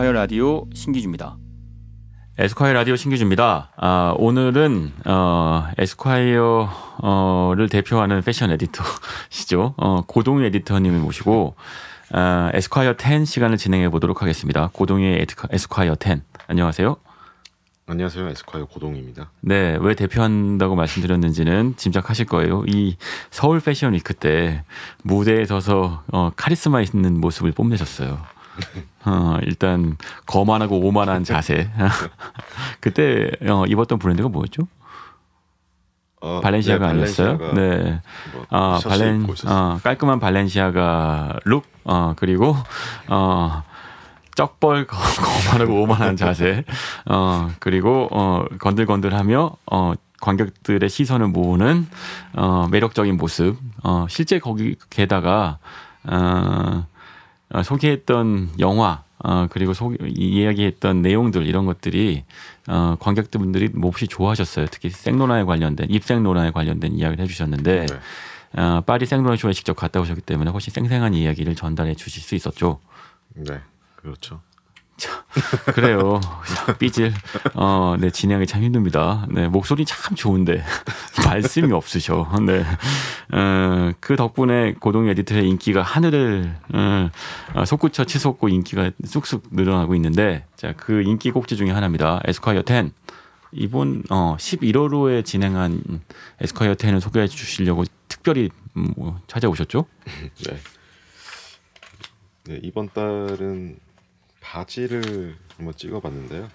에스콰이어 라디오 신기주입니다. 에스콰이어 라디오 신기주입니다. 아, 오늘은 어, 에스콰이어를 대표하는 패션 에디터시죠. 어, 고동휘 에디터님을 모시고 아, 에스콰이어 10 시간을 진행해 보도록 하겠습니다. 고동휘 에스콰이어 10. 안녕하세요. 안녕하세요. 에스콰이어 고동휘입니다. 네, 왜 대표한다고 말씀드렸는지는 짐작하실 거예요. 이 서울 패션 위크 때 무대에 서서 어, 카리스마 있는 모습을 뽐내셨어요. 어, 일단 거만하고 오만한 자세. 그때 어, 입었던 브랜드가 뭐였죠? 어, 발렌시아가 네, 아니었어요? 네. 뭐 어, 발렌 어, 깔끔한 발렌시아가 룩 어, 그리고 어 쩍벌 거만하고 오만한 자세. 어, 그리고 어, 건들건들하며 어, 관객들의 시선을 모으는 어, 매력적인 모습. 어, 실제 거기 게다가 어, 어, 소개했던 영화 어, 그리고 소, 이야기했던 내용들 이런 것들이 어, 관객들분들이 몹시 좋아하셨어요. 특히 생로나에 관련된 입생로나에 관련된 이야기를 해주셨는데 네. 어, 파리 생로나 쇼에 직접 갔다 오셨기 때문에 훨씬 생생한 이야기를 전달해 주실 수 있었죠. 네. 그렇죠. 그래요. 삐질. 어, 네, 진행이 참 힘듭니다. 네, 목소리 참 좋은데, 말씀이 없으셔. 네. 어, 그 덕분에 고동 에디터의 인기가 하늘을, 어, 어, 솟구쳐 치솟고 인기가 쑥쑥 늘어나고 있는데, 자, 그 인기 꼭지 중에 하나입니다. 에스콰이어 10. 이번, 어, 11월호에 진행한 에스콰이어 10을 소개해 주시려고 특별히 뭐 찾아오셨죠? 네. 네, 이번 달은 바지를 한번 찍어 봤는데요.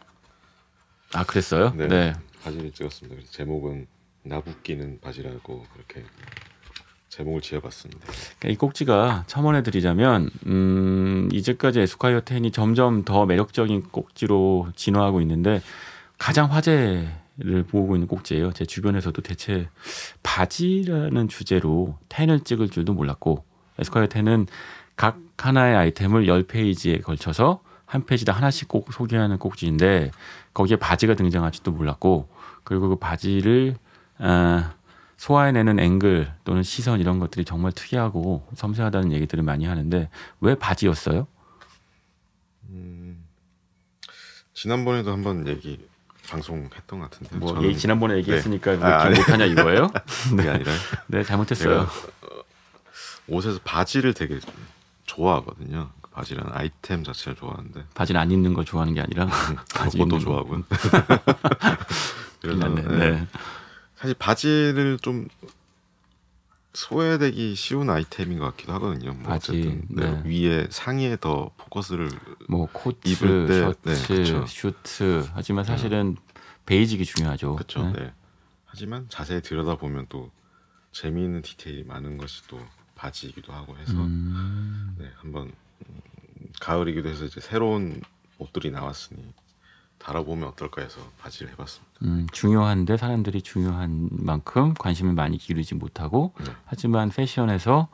아 그랬어요? 네, 네. 바지를 찍었습니다. 그래서 제목은 나붓기는 바지라고 그렇게 제목을 지어봤습니다. 그러니까 이 꼭지가 첨언해드리자면 음, 이제까지 에스콰이어 10이 점점 더 매력적인 꼭지로 진화하고 있는데 가장 화제를 보고 있는 꼭지예요. 제 주변에서도 대체 바지라는 주제로 10을 찍을 줄도 몰랐고 에스콰이어 10은 각 하나의 아이템을 10페이지에 걸쳐서 한 페이지당 하나씩 꼭 소개하는 꼭지인데 거기에 바지가 등장할지도 몰랐고 그리고 그 바지를 아, 소화해내는 앵글 또는 시선 이런 것들이 정말 특이하고 섬세하다는 얘기들을 많이 하는데 왜 바지였어요? 음, 지난번에도 한번 얘기 방송했던 것 같은데. 뭐 저는... 지난번에 얘기했으니까 네. 아, 못하냐 이거예요? 네, 아니라. 네, 잘못했어요. 옷에서 바지를 되게 좋아하거든요. 바지라는 아이템 자체를 좋아하는데 바지는 안 입는 걸 좋아하는 게 아니라 음, 바지 입는 좋아하군. 그래서 네. 네. 사실 바지를 좀 소외되기 쉬운 아이템인 것 같기도 하거든요. 뭐 바지, 어쨌든 네. 네. 위에 상의에 더 포커스를 뭐 코트, 입을 때, 셔츠, 네, 슈트 하지만 사실은 베이직이 중요하죠. 그렇죠. 네. 하지만 자세히 들여다 보면 또 재미있는 디테일이 많은 것이 또 바지이기도 하고 해서 음... 네, 한번 가을이기도 해서 이제 새로운 옷들이 나왔으니 달아보면 어떨까 해서 바지를 해봤습니다. 음, 중요한데 사람들이 중요한 만큼 관심을 많이 기울이지 못하고 네. 하지만 패션에서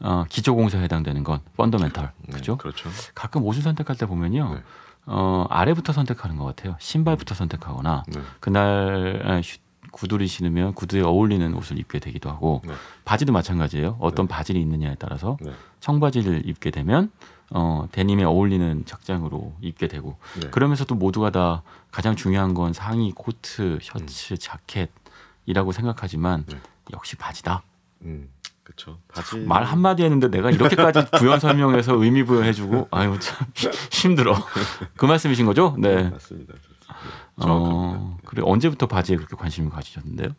어, 기초공사에 해당되는 건 펀더멘털 네, 그죠? 그렇죠. 가끔 옷을 선택할 때 보면요. 네. 어, 아래부터 선택하는 것 같아요. 신발부터 선택하거나 네. 그날 아, 구두를 신으면 구두에 어울리는 옷을 입게 되기도 하고 네. 바지도 마찬가지예요. 어떤 네. 바지를 입느냐에 따라서 네. 청바지를 입게 되면 어, 데님에 어울리는 착장으로 입게 되고 네. 그러면서 도 모두가 다 가장 중요한 건 상의, 코트, 셔츠, 음. 자켓이라고 생각하지만 네. 역시 바지다. 음. 그렇죠. 바지 말 한마디 했는데 내가 이렇게까지 부연 설명해서 의미 부여해주고 아유 참 힘들어. 그 말씀이신 거죠? 네. 네 맞습니다. 어, 그래 언제부터 바지에 그렇게 관심을 가지셨는데요?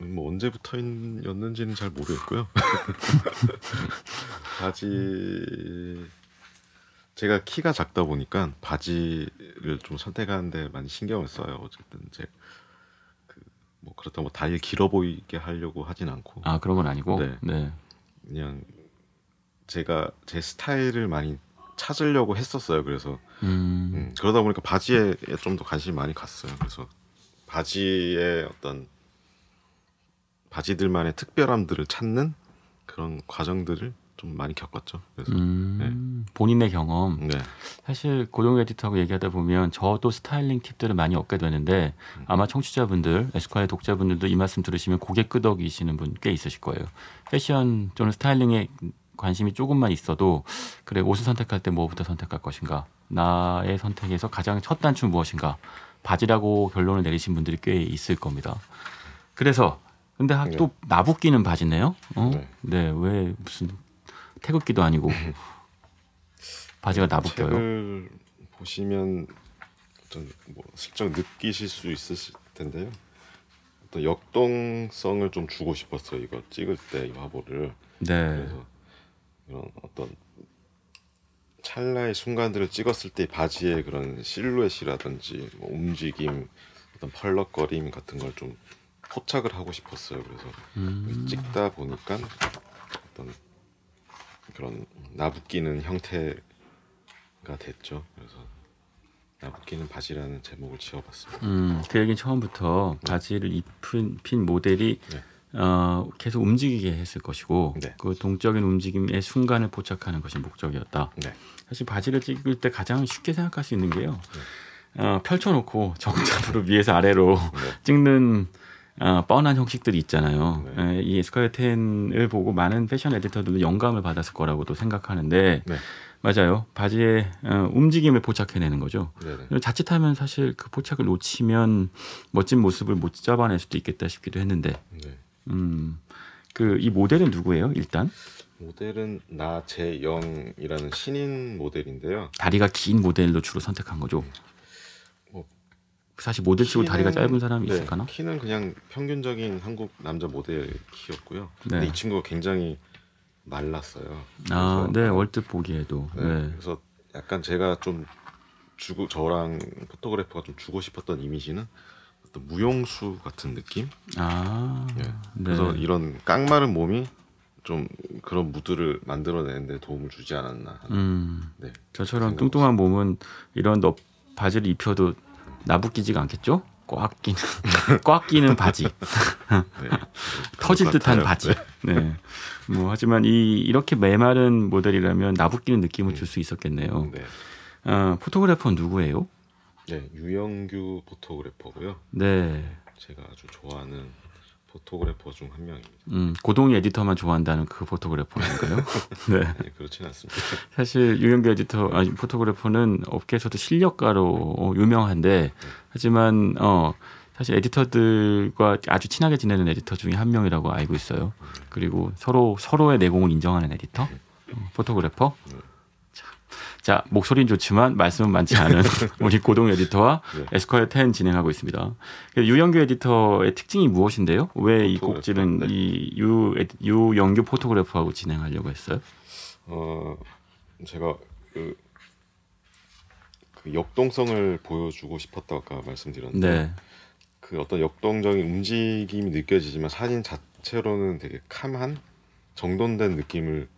뭐 언제부터였는지는 잘 모르겠고요. 바지 제가 키가 작다 보니까 바지를 좀 선택하는데 많이 신경을 써요. 어쨌든 이제 그뭐 그렇다고 뭐 다리 길어 보이게 하려고 하진 않고. 아 그런 건 아니고. 네. 네. 그냥 제가 제 스타일을 많이 찾으려고 했었어요. 그래서 음. 음, 그러다 보니까 바지에 좀 더 관심이 많이 갔어요. 그래서 바지의 어떤 바지들만의 특별함들을 찾는 그런 과정들을 좀 많이 겪었죠. 그래서 음, 네. 본인의 경험. 네. 사실 고용 에디터하고 얘기하다 보면 저도 스타일링 팁들을 많이 얻게 되는데 음. 아마 청취자분들, 에스콰이어 독자분들도 이 말씀 들으시면 고개 끄덕이시는 분 꽤 있으실 거예요. 패션 또는 스타일링에 관심이 조금만 있어도 그래 옷을 선택할 때 뭐부터 선택할 것인가 나의 선택에서 가장 첫 단추는 무엇인가? 바지라고 결론을 내리신 분들이 꽤 있을 겁니다. 그래서 근데 하- 네. 또 나붓기는 바지네요. 어? 네. 네. 왜 무슨 태극기도 아니고 바지가. 책을 보시면 어떤 뭐 슬쩍 느끼실 수 있으실 텐데요. 어떤 역동성을 좀 주고 싶었어요. 이거 찍을 때 이 화보를. 네. 그래서 이런 어떤 찰나의 순간들을 찍었을 때 바지의 그런 실루엣이라든지 뭐 움직임, 어떤 펄럭거림 같은 걸 좀 포착을 하고 싶었어요. 그래서 음. 찍다 보니까 어떤 그런 나붓기는 형태가 됐죠. 그래서 나붓기는 바지라는 제목을 지어봤습니다. 음, 그 얘기는 처음부터 바지를 입힌 핀 모델이 네. 어, 계속 움직이게 했을 것이고 네. 그 동적인 움직임의 순간을 포착하는 것이 목적이었다. 네, 사실 바지를 찍을 때 가장 쉽게 생각할 수 있는 게요. 어, 펼쳐놓고 정답으로 위에서 아래로 찍는 어, 뻔한 형식들이 있잖아요. 네. 에, 이 에스콰이어 10을 보고 많은 패션 에디터들도 영감을 받았을 거라고도 생각하는데 네, 맞아요. 바지의 어, 움직임을 포착해내는 거죠. 네, 네. 자칫하면 사실 그 포착을 놓치면 멋진 모습을 못 잡아낼 수도 있겠다 싶기도 했는데, 네. 음, 그 이 모델은 누구예요? 일단 모델은 나재영이라는 신인 모델인데요. 다리가 긴 모델로 주로 선택한 거죠. 뭐, 사실 모델 치고 다리가 키는- 짧은 사람이 네, 있을까나? 키는 그냥 평균적인 한국 남자 모델 키였고요. 네. 근데 이 친구가 굉장히 말랐어요. 아, 그래서- 네, 얼뜻 보기에도. 네, 네. 그래서 약간 제가 좀 주고 저랑 포토그래퍼가 좀 주고 싶었던 이미지는 어떤 무용수 같은 느낌. 아, 네. 네. 그래서 이런 깡마른 몸이 좀 그런 무드를 만들어내는데 도움을 주지 않았나. 음, 네. 저처럼 뚱뚱한 몸은 이런 너 바지를 입혀도 나붓기지가 않겠죠? 꽉 끼는 꽉 끼는 바지. 네. 터질 듯한 같아요. 바지. 네. 뭐 하지만 이 이렇게 메마른 모델이라면 나붓기는 느낌을 줄 수 있었겠네요. 네. 어, 포토그래퍼는 누구예요? 네, 유영규 포토그래퍼고요. 네. 제가 아주 좋아하는 포토그래퍼 중 한 명입니다. 음, 고동희 에디터만 좋아한다는 그 포토그래퍼인가요? 네. 네, 그렇진 않습니다. 사실 유영규 에디터, 아니 포토그래퍼는 업계에서도 실력가로 어, 유명한데 하지만 어 사실 에디터들과 아주 친하게 지내는 에디터 중에 한 명이라고 알고 있어요. 그리고 서로 서로의 내공을 인정하는 에디터, 어, 포토그래퍼. 자, 자 목소리는 좋지만 말씀은 많지 않은 우리 고동휘 에디터와 네. 에스콰이어 10 진행하고 있습니다. 그래서 유영규 에디터의 특징이 무엇인데요? 왜 이 꼭지는 네. 이 유 유영규 포토그래퍼하고 진행하려고 했어요? 어, 제가 그, 그 역동성을 보여주고 싶었다고 아까 말씀드렸는데 네. 그 어떤 역동적인 움직임이 느껴지지만 사진 자체로는 되게 캄한 정돈된 느낌을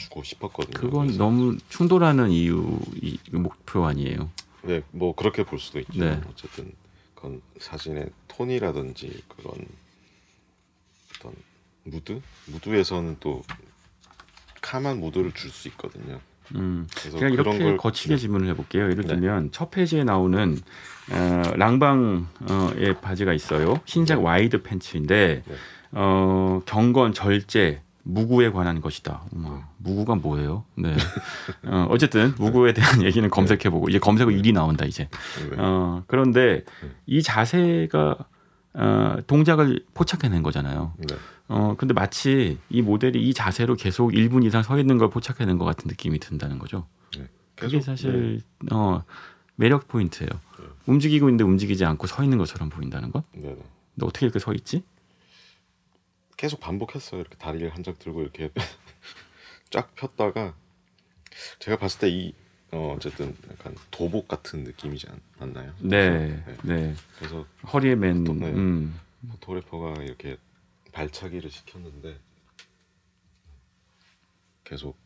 주고 싶었거든요. 그건 그래서 너무 충돌하는 이유 이 목표 아니에요. 네, 뭐 그렇게 볼 수도 있죠. 네. 어쨌든 그건 사진의 톤이라든지 그런 어떤 무드, 무드에서는 또 calm한 무드를 줄 수 있거든요. 음, 그래서 그냥 이렇게 걸 거치게 네. 질문을 해볼게요. 예를 네. 들면 첫 페이지에 나오는 어, 랑방의 바지가 있어요. 흰색 네. 와이드 팬츠인데 네. 어, 경건, 절제, 무구에 관한 것이다. 어머, 무구가 뭐예요? 네. 어, 어쨌든 무구에 대한 얘기는 검색해보고 이제 검색어 1위 나온다 이제. 네. 어, 그런데 네. 이 자세가 어, 동작을 포착해낸 거잖아요. 네. 어 근데 마치 이 모델이 이 자세로 계속 1분 이상 서 있는 걸 포착해낸 것 같은 느낌이 든다는 거죠. 네. 그게 사실 어 매력 포인트예요. 네. 움직이고 있는데 움직이지 않고 서 있는 것처럼 보인다는 것. 근데 어떻게 이렇게 서 있지? 계속 반복했어요. 이렇게 다리를 한짝 들고 이렇게 쫙 폈다가 제가 봤을 때이 어, 어쨌든 약간 도복 같은 느낌이지 않, 않나요? 네, 그래서, 네. 그래서 허리에 맨 또, 네. 음, 포토그래퍼가 이렇게 발차기를 시켰는데 계속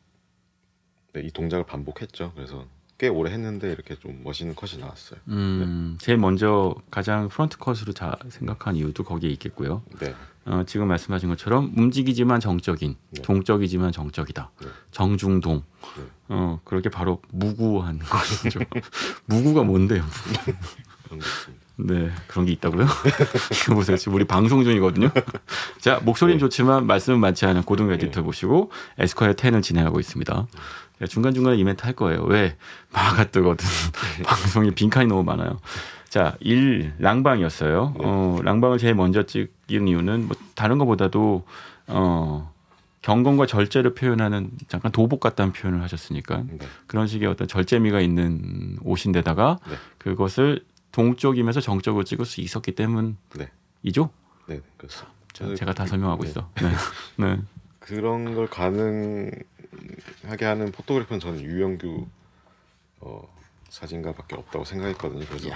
네, 이 동작을 반복했죠. 그래서 꽤 오래 했는데 이렇게 좀 멋있는 컷이 나왔어요. 음, 제일 먼저 가장 프런트 컷으로 자, 생각한 이유도 거기에 있겠고요. 네, 어, 지금 말씀하신 것처럼 움직이지만 정적인, 네. 동적이지만 정적이다. 네. 정중동. 네. 어, 그렇게 바로 무구한 것이죠. 무구가 뭔데요? 네, 그런 게 있다고요? 이거 보세요. 지금 우리 방송 중이거든요. 자, 목소리는 네. 좋지만 말씀은 많지 않은 고동 에디터 보시고 에스콰이어 10을 진행하고 있습니다. 중간 중간에 이벤트 할 거예요. 왜 마가 뜨거든 방송에 빈칸이 너무 많아요. 자, 1 랑방이었어요. 네. 어, 랑방을 제일 먼저 찍은 이유는 뭐 다른 것보다도 어 경건과 절제를 표현하는 잠깐 도복 같다는 표현을 하셨으니까 네. 그런 식의 어떤 절제미가 있는 옷인데다가 네. 그것을 동쪽이면서 정적으로 찍을 수 있었기 때문이죠. 네, 네, 그렇죠. 자, 제가 다 설명하고 네. 있어. 네. 네. 그런 걸 가능하게 하는 포토그래퍼는 저는 유영규 어, 사진가밖에 없다고 생각했거든요. 그래서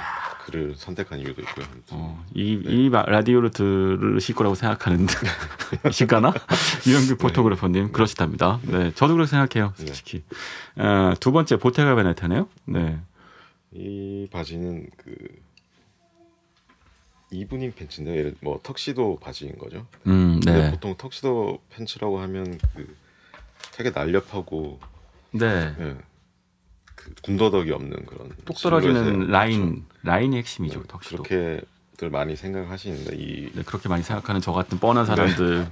그를 선택한 이유도 있고요. 어, 이, 네. 이 마- 라디오를 들으실 거라고 생각하는데 실까나 이영규 포토그래퍼님 그러시답니다. 네, 저도 그렇게 생각해요. 네. 솔직히 어, 두 번째 보테가 베네타네요. 네, 이 바지는 그 이브닝 팬츠인데 예를 뭐 턱시도 바지인 거죠. 음, 네, 보통 턱시도 팬츠라고 하면 그 되게 날렵하고 네. 예, 그 군더더기 없는 그런 똑 떨어지는 실루엣의 라인 라인이 핵심이죠. 네, 턱시도. 그렇게들 많이 생각하시는데 이, 네, 그렇게 많이 생각하는 저 같은 뻔한 사람들.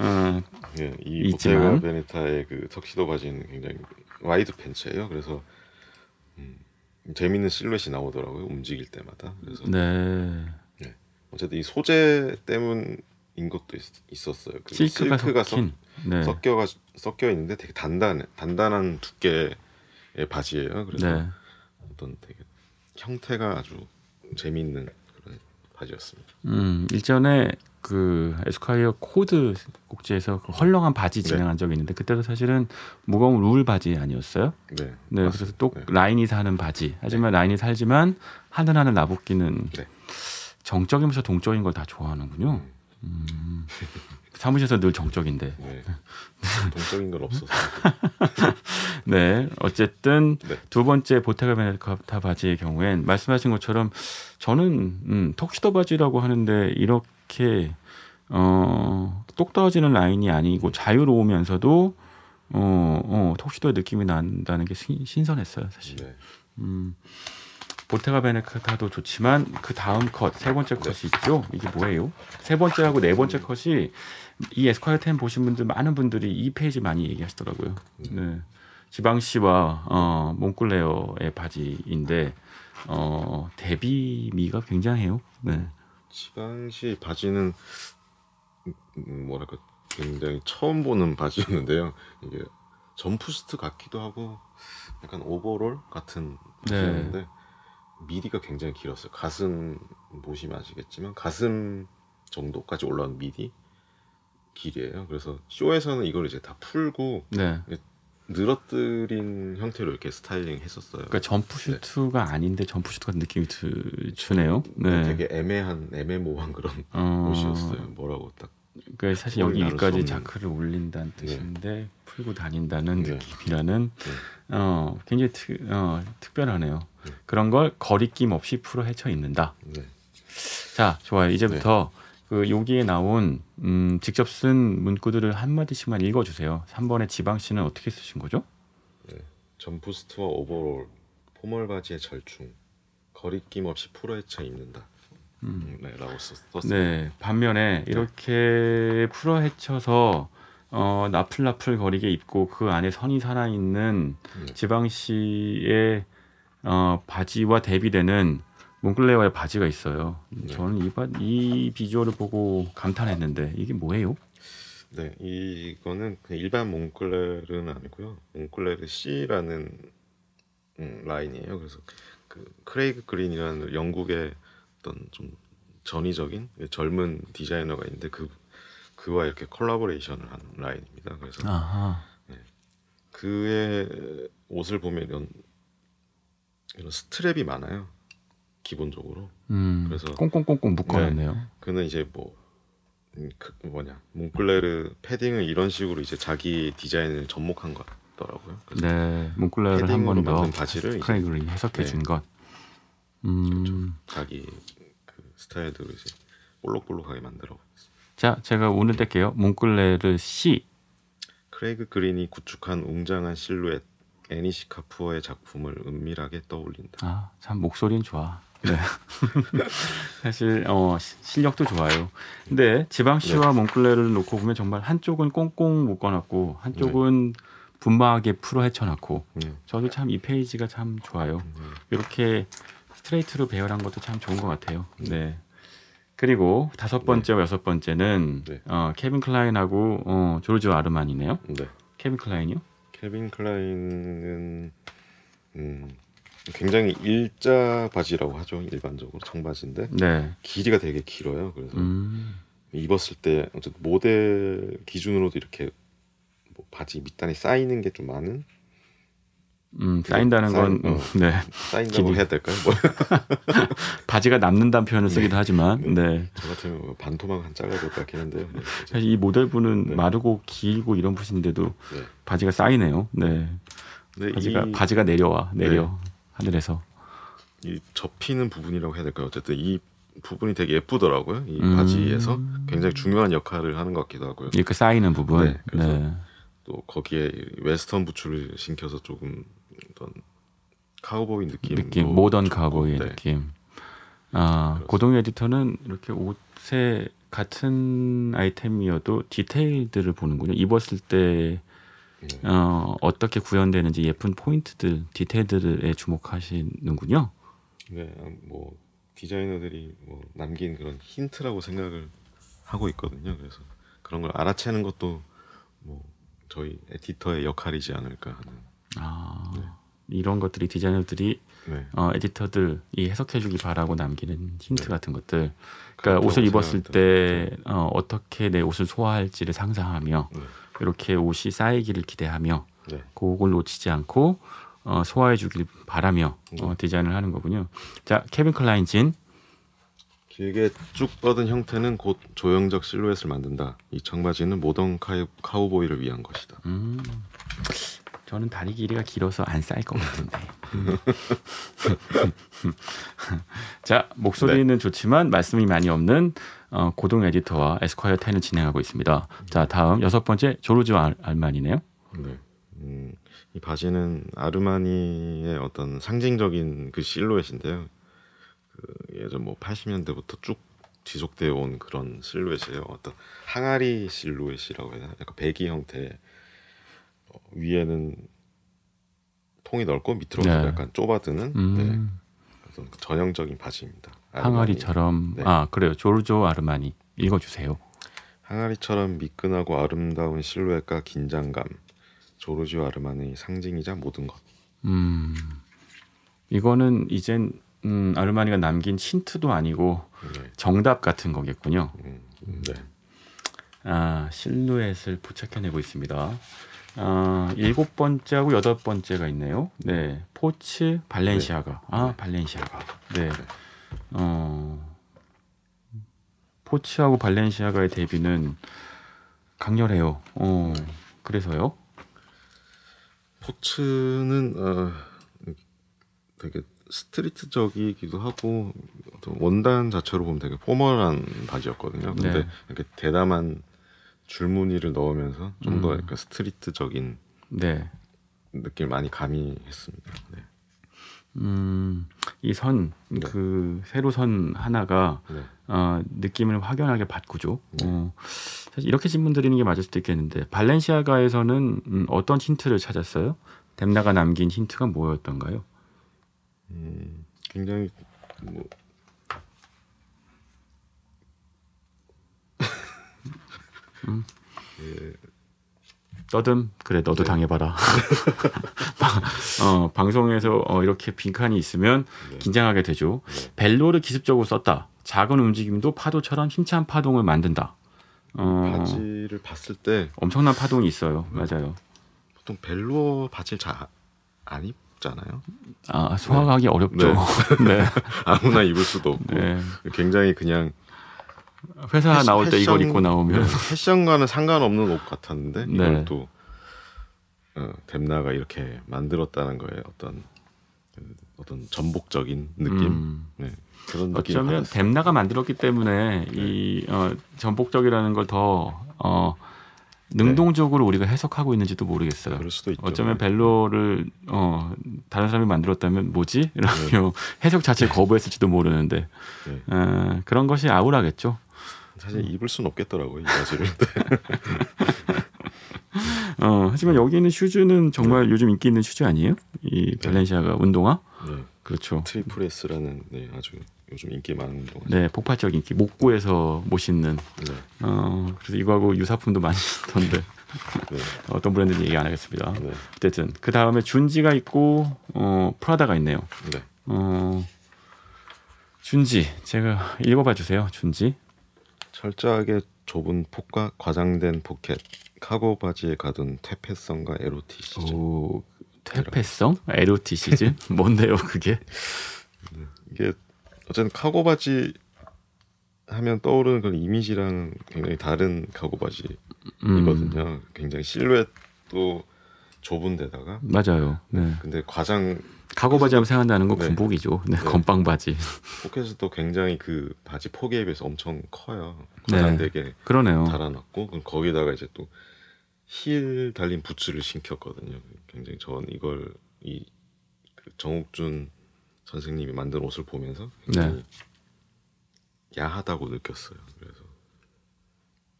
음, 예, 이. 보테가 베네타의 그 턱시도 바지는 굉장히 와이드 팬츠예요. 그래서 음, 재밌는 실루엣이 나오더라고요. 움직일 때마다. 그래서 네. 어쨌든 이 소재 때문인 것도 있, 었어요 그 실크가, 실크가 섞인. 네. 섞여가 섞여 있는데 되게 단단해 단단한 두께의 바지예요. 그래서 네. 어떤 되게 형태가 아주 재미있는 그런 바지였습니다. 음, 일전에 그 에스콰이어 코드 국제에서 그 헐렁한 바지 네. 진행한 적이 있는데 그때도 사실은 무거운 울 바지 아니었어요? 네. 네, 맞습니다. 그래서 또 네. 라인이 사는 바지. 하지만 라인이 살지만 하늘하늘 네. 정적이면서 동적인 걸 다 좋아하는군요. 음. 사무실에서 늘 정적인데. 네. 동적인 건 없어서. 네, 어쨌든 네. 두 번째 보테가 베네타 바지의 경우엔 말씀하신 것처럼 저는 음, 턱시도 바지라고 하는데 이렇게 어, 똑 떨어지는 라인이 아니고 자유로우면서도 어, 어, 턱시도의 느낌이 난다는 게 신, 신선했어요, 사실. 네. 음, 보테가 베네타도 좋지만 그 다음 컷 세 번째 네. 컷이 있죠. 이게 뭐예요? 세 번째하고 네 번째 컷이 이 에스콰이어 10 보신 분들 많은 분들이 이 페이지 많이 얘기하시더라고요. 네. 지방시와 어, 몽클레어의 바지인데 어, 대비미가 굉장해요. 네. 지방시 바지는 음, 뭐랄까 굉장히 처음 보는 바지였는데요. 이게 점프슈트 같기도 하고 약간 오버롤 같은 네. 바지였는데 밑위가 굉장히 길었어요. 가슴 보시면 아시겠지만 가슴 정도까지 올라온 밑위 길이에요. 그래서 쇼에서는 이걸 이제 다 풀고 네. 늘어뜨린 형태로 이렇게 스타일링 했었어요. 그러니까 점프 슈트가 아닌데 점프 슈트 같은 느낌이 드, 주네요. 네. 되게 애매한 애매모호한 그런 어, 옷이었어요. 뭐라고 딱 그러니까 사실 여기까지. 자크를 올린다는 네. 뜻인데 풀고 다닌다는 네. 느낌이라는 어, 굉장히 특, 어, 특별하네요. 네. 그런 걸 거리낌 없이 풀어 헤쳐 입는다. 네. 자, 좋아요. 이제부터 그 여기에 나온 음, 직접 쓴 문구들을 한 마디씩만 읽어주세요. 3번의 지방 씨는 어떻게 쓰신 거죠? 점프스트와 오버롤, 포멀 바지의 절충, 거리낌 없이 풀어헤쳐 입는다. 음, 네, 라고 썼, 썼어요. 네, 반면에 이렇게 풀어 헤쳐서 어, 나풀나풀 거리게 입고 그 안에 선이 살아 있는 네. 지방시의 어, 바지와 대비되는 몽클레어의 바지가 있어요. 네. 저는 이, 바, 이 비주얼을 보고 감탄했는데 이게 뭐예요? 네, 이거는 일반 몽클레르는 아니고요. 몽클레르 C라는 음, 라인이에요. 그래서 그 크레이그 그린이라는 영국의 어떤 좀 전위적인 젊은 디자이너가 있는데 그 그와 이렇게 콜라보레이션을 한 라인입니다. 그래서 아하. 그의 옷을 보면 이런 스트랩이 많아요. 기본적으로. 음, 그래서- 꽁꽁꽁꽁 묶어놨네요. 그는 이제 뭐 음, 그 뭐냐 몽클레르 패딩을 이런 식으로 이제 자기 디자인을 접목한. 그래서 네, 몽클레어를 한 패딩으로 번더 만든 바지를 크레이그 그린이 해석해 준 것. 음, 자기 그 스타일대로 이제 볼록볼록하게 만들어. 자, 제가 오늘 뗄게요. 몽클레르 C. 크레이그 그린이 구축한 웅장한 실루엣 애니시 카푸어의 작품을 은밀하게 떠올린다. 아, 참 목소리는 좋아. 네. 사실 어, 시- 실력도 좋아요. 근데 지방시와 몽클레르를 놓고 보면 정말 한쪽은 꽁꽁 묶어놨고 한쪽은 분방하게 풀어 헤쳐놨고 네. 저도 참 이 페이지가 참 좋아요. 네. 이렇게 스트레이트로 배열한 것도 참 좋은 것 같아요. 네. 그리고 다섯 번째와 여섯 번째는 네. 어, 캘빈 클라인하고 어, 조르지오 아르마니네요. 네. 캘빈 클라인이요? 캘빈 클라인은 음, 굉장히 일자 바지라고 하죠 일반적으로 청바지인데 네. 길이가 되게 길어요. 그래서 음. 입었을 때 모델 기준으로도 이렇게 뭐 바지 밑단이 쌓이는 게 좀 많은 음, 쌓인다는 건 쌓인- 어. 네. 쌓인다고. 해야 될까요? 뭐, 바지가 남는다는 표현을 쓰기도 하지만 네. 저 같으면 뭐 반토막 한것 같긴 한데요. 네. 사실 이 모델분은 네. 마르고 길고 이런 붓인데도 네. 바지가 쌓이네요. 네. 근데 바지가 이, 바지가 내려와 내려 하늘에서. 이 접히는 부분이라고 해야 될까요? 어쨌든 이 부분이 되게 예쁘더라고요. 이 음. 바지에서 굉장히 중요한 역할을 하는 것 같기도 하고요. 이렇게 쌓이는 부분. 네, 그래서 네. 또 거기에 웨스턴 부츠를 신겨서 조금 어떤 카우보이 느낌, 느낌 모던 카우보이의 네. 느낌. 아 고동 에디터는 이렇게 옷에 같은 아이템이어도 디테일들을 보는군요. 입었을 때 네. 어, 어떻게 구현되는지 예쁜 포인트들, 디테일들에 주목하시는군요. 네, 아, 뭐 디자이너들이 뭐 남긴 그런 힌트라고 생각을 하고 있거든요. 그래서 그런 걸 알아채는 것도 뭐 저희 에디터의 역할이지 않을까 하는. 아, 네. 이런 것들이 디자이너들이 네. 어, 에디터들이 해석해주기 바라고 남기는 힌트 네. 같은 것들. 그러니까 옷을 입었을. 때 어, 어떻게 내 옷을 소화할지를 상상하며 네. 이렇게 옷이 쌓이기를 기대하며 네. 그걸 놓치지 않고 어, 소화해주길 바라며 어, 네. 디자인을 하는 거군요. 자, 캘빈 클라인 진. 길게 쭉 뻗은 형태는 곧 조형적 실루엣을 만든다. 이 청바지는 모던 카이, 카우보이를 위한 것이다. 음, 저는 다리 길이가 길어서 안 쌓일 것 같은데. 자, 목소리는 네. 좋지만 말씀이 많이 없는 어, 고동 에디터와 에스콰이어 10을 진행하고 있습니다. 자, 다음 여섯 번째 조르지 알, 알만이네요. 네. 음, 이 바지는 아르마니의 어떤 상징적인 그 실루엣인데요. 그 예전 뭐 80년대부터 쭉 지속되어 온 그런 실루엣이에요. 어떤 항아리 실루엣이라고 해야 되나? 약간 배기 형태. 어, 위에는 통이 넓고 밑으로 네. 약간 좁아드는 네, 음, 어떤 전형적인 바지입니다. 아르마니. 항아리처럼 네. 아 그래요. 조르조 아르마니 읽어주세요. 항아리처럼 미끈하고 아름다운 실루엣과 긴장감. 조르지오 아르마니의 상징이자 모든 것. 음, 이거는 이젠 음, 아르마니가 남긴 힌트도 아니고 네. 정답 같은 거겠군요. 음, 네. 아, 실루엣을 포착해내고 있습니다. 아, 일곱 번째하고 여덟 번째가 있네요. 네, 포츠 발렌시아가. 아, 발렌시아가. 네. 어, 포츠하고 발렌시아가의 데뷔는 강렬해요. 어, 그래서요. 포츠는 어, 되게 스트리트적이기도 하고 원단 자체로 보면 되게 포멀한 바지였거든요. 근데 네. 이렇게 대담한 줄무늬를 넣으면서 좀더 음. 약간 스트리트적인 네. 느낌을 많이 가미했습니다. 네. 음, 이 선, 네. 그 세로 선 하나가 네. 어, 느낌을 확연하게 바꾸죠. 어, 사실 이렇게 질문 드리는 게 맞을 수도 있겠는데 발렌시아가에서는 음, 어떤 힌트를 찾았어요? dem나가 남긴 힌트가 뭐였던가요? 음, 굉장히 뭐 예, 떠듬 그래 너도 네. 당해봐라. 어, 방송에서 어, 이렇게 빈칸이 있으면 네. 긴장하게 되죠. 네. 벨로를 기습적으로 썼다. 작은 움직임도 파도처럼 힘찬 파동을 만든다. 어, 바지를 봤을 때 엄청난 파동이 있어요. 맞아요. 보통 벨로 바지를 잘 안 입잖아요. 아, 소화하기 어렵죠. 네. 아무나 입을 수도 없고 네. 굉장히 그냥 회사 패션- 나올 때 이걸 입고 나오면 네, 패션과는 상관없는 옷 같았는데 네. 이걸 또 어, dem나가 이렇게 만들었다는 거에 어떤 그 어떤 전복적인 느낌 음, 네, 그런 느낌 어쩌면 뎀나가 만들었기 때문에 이 어, 전복적이라는 걸더 어, 능동적으로 우리가 해석하고 있는지도 모르겠어요. 그럴 수도 있죠. 어쩌면 벨로를 어, 다른 사람이 만들었다면 뭐지? 이러며 해석 자체를 거부했을지도 모르는데 네. 어, 그런 것이 아우라겠죠. 사실 입을 수는 없겠더라고요 이 바지를. 네. 어, 하지만 여기 있는 슈즈는 정말 요즘 인기 있는 슈즈 아니에요? 이 발렌시아가 운동화? 네. 그렇죠. Triple S라는 네, 아주 요즘 인기 많은 운동화. 네, 폭발적 인기. 못 구해서 못 신는. 네. 어, 그래서 이거하고 유사품도 많이 있던데 네. 어떤 브랜드는 얘기 안 하겠습니다. 네. 어쨌든 그 다음에 준지가 있고 어, 프라다가 있네요. 네. 어, 준지 제가 읽어봐 주세요. 준지. 철저하게 좁은 폭과 과장된 포켓, 카고 바지에 가둔 퇴폐성과 에로티시즘. 오, 퇴폐성? 에로티시즘? 뭔데요, 그게? 이게 어쨌든 카고 바지 하면 떠오르는 그런 이미지랑 굉장히 다른 카고 바지이거든요. 음, 굉장히 실루엣도 좁은 데다가 맞아요. 네. 근데 과장 카고 바지 하면 생각나는 건 네. 군복이죠. 네, 네. 건빵 바지. 포켓도 굉장히 그 바지 폭에 비해서 엄청 커요. 네. 과장 되게 그러네요. 달아놨고 그럼 거기다가 이제 또 힐 달린 부츠를 신켰거든요. 굉장히 전 이걸 이그 정욱준 선생님이 만든 옷을 보면서 굉장히 네. 야하다고 느꼈어요. 그래서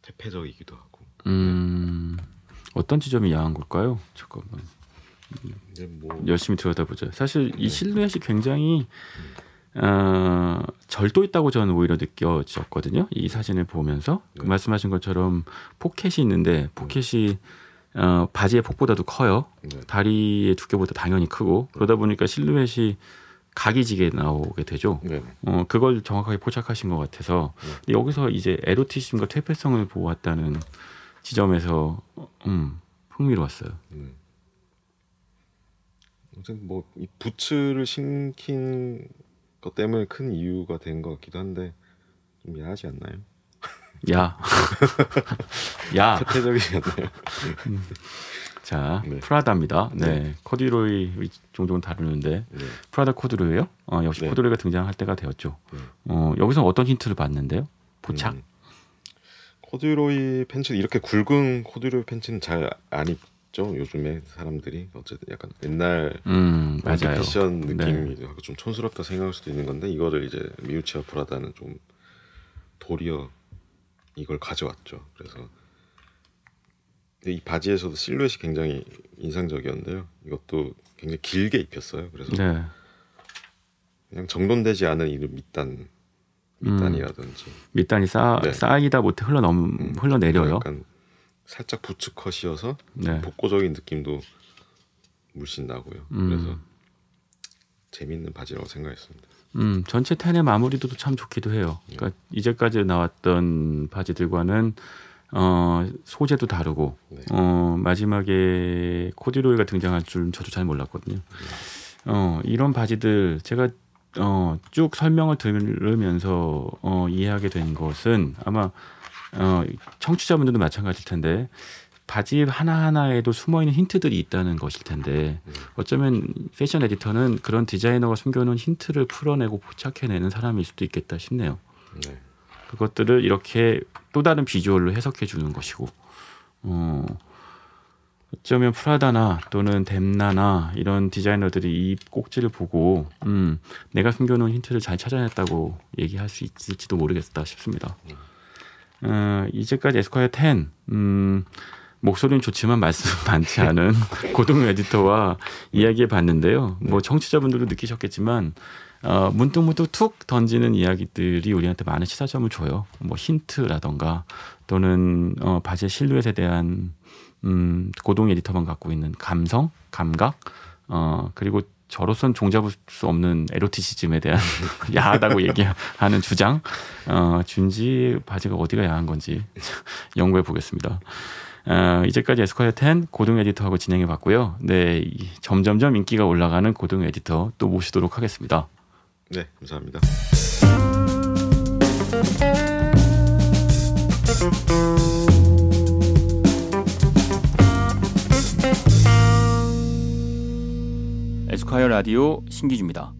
태폐적이기도 하고. 음, 어떤 지점이 야한 걸까요? 잠깐만. 뭐 열심히 들여다보자. 사실 이 네. 실루엣이 굉장히 어, 절도 있다고 저는 오히려 느껴졌거든요. 이 사진을 보면서 그 네. 말씀하신 것처럼 포켓이 있는데 포켓이 어, 바지의 폭보다도 커요. 네. 다리의 두께보다 당연히 크고 그러다 보니까 실루엣이 각이 지게 나오게 되죠. 네. 어, 그걸 정확하게 포착하신 것 같아서 여기서 이제 에로티즘과 퇴폐성을 보았다는 지점에서 어, 음, 흥미로웠어요. 네. 어쨌든 뭐이 부츠를 신긴 것 때문에 큰 이유가 된 것 같기도 한데 좀 야하지 않나요? 야, 야, 태폐적이지 않나요? 자 네. 프라다입니다. 네, 네. 코듀로이 종종 다루는데 네. 프라다 코듀로이요? 어, 역시 네. 코듀로이가 등장할 때가 되었죠. 네. 어, 여기서 어떤 힌트를 봤는데요? 포착. 음. 코듀로이 팬츠 이렇게 굵은 코듀로이 팬츠는 잘 안 입죠 요즘에 사람들이 어쨌든 약간 옛날 음, 맞아요. 패션 네. 느낌이 하고 좀 촌스럽다 생각할 수도 있는 건데 이거를 이제 미우치와 프라다는 좀 도리어 이걸 가져왔죠. 그래서 이 바지에서도 실루엣이 굉장히 인상적이었는데요. 이것도 굉장히 길게 입혔어요. 그래서 네. 그냥 정돈되지 않은 이 밑단 밑단이라든지 밑단이 쌓, 네. 쌓이다 못해 흘러넘 음, 흘러내려요. 약간 살짝 부츠 컷이어서 네. 복고적인 느낌도 물씬 나고요. 음. 그래서 재밌는 바지라고 생각했습니다. 음, 전체 텐의 마무리도 참 좋기도 해요. 네. 그러니까 이제까지 나왔던 바지들과는 어, 소재도 다르고 네. 어, 마지막에 코디로이가 등장할 줄 저도 잘 몰랐거든요. 어, 이런 바지들 제가 어, 쭉 설명을 들으면서 어, 이해하게 된 것은 아마 어, 청취자분들도 마찬가지일 텐데 바지 하나하나에도 숨어 있는 힌트들이 있다는 것일 텐데 음. 어쩌면 패션 에디터는 그런 디자이너가 숨겨놓은 힌트를 풀어내고 포착해내는 사람일 수도 있겠다 싶네요. 네. 그것들을 이렇게 또 다른 비주얼로 해석해 주는 것이고 어, 어쩌면 프라다나 또는 뎀나나 이런 디자이너들이 이 꼭지를 보고 음, 내가 숨겨놓은 힌트를 잘 찾아냈다고 얘기할 수 있을지도 모르겠다 싶습니다. 어, 이제까지 에스콰이어 10 음, 목소리는 좋지만 말씀 많지 않은 고동 에디터와 이야기해 봤는데요. 뭐 청취자분들도 느끼셨겠지만 어, 문득문득 툭 던지는 이야기들이 우리한테 많은 시사점을 줘요. 뭐 힌트라던가 또는 어, 바지의 실루엣에 대한 음, 고동 에디터만 갖고 있는 감성, 감각, 어, 그리고 저로선 종잡을 수 없는 에로티시즘에 대한 야하다고 얘기하는 주장, 어, 준지 바지가 어디가 야한 건지 연구해 보겠습니다. 어, 이제까지 에스콰이어 10 고등 에디터하고 진행해 봤고요. 네, 이- 점점점 인기가 올라가는 고등 에디터 또 모시도록 하겠습니다. 네, 감사합니다. 에스콰이어 라디오 신기주입니다.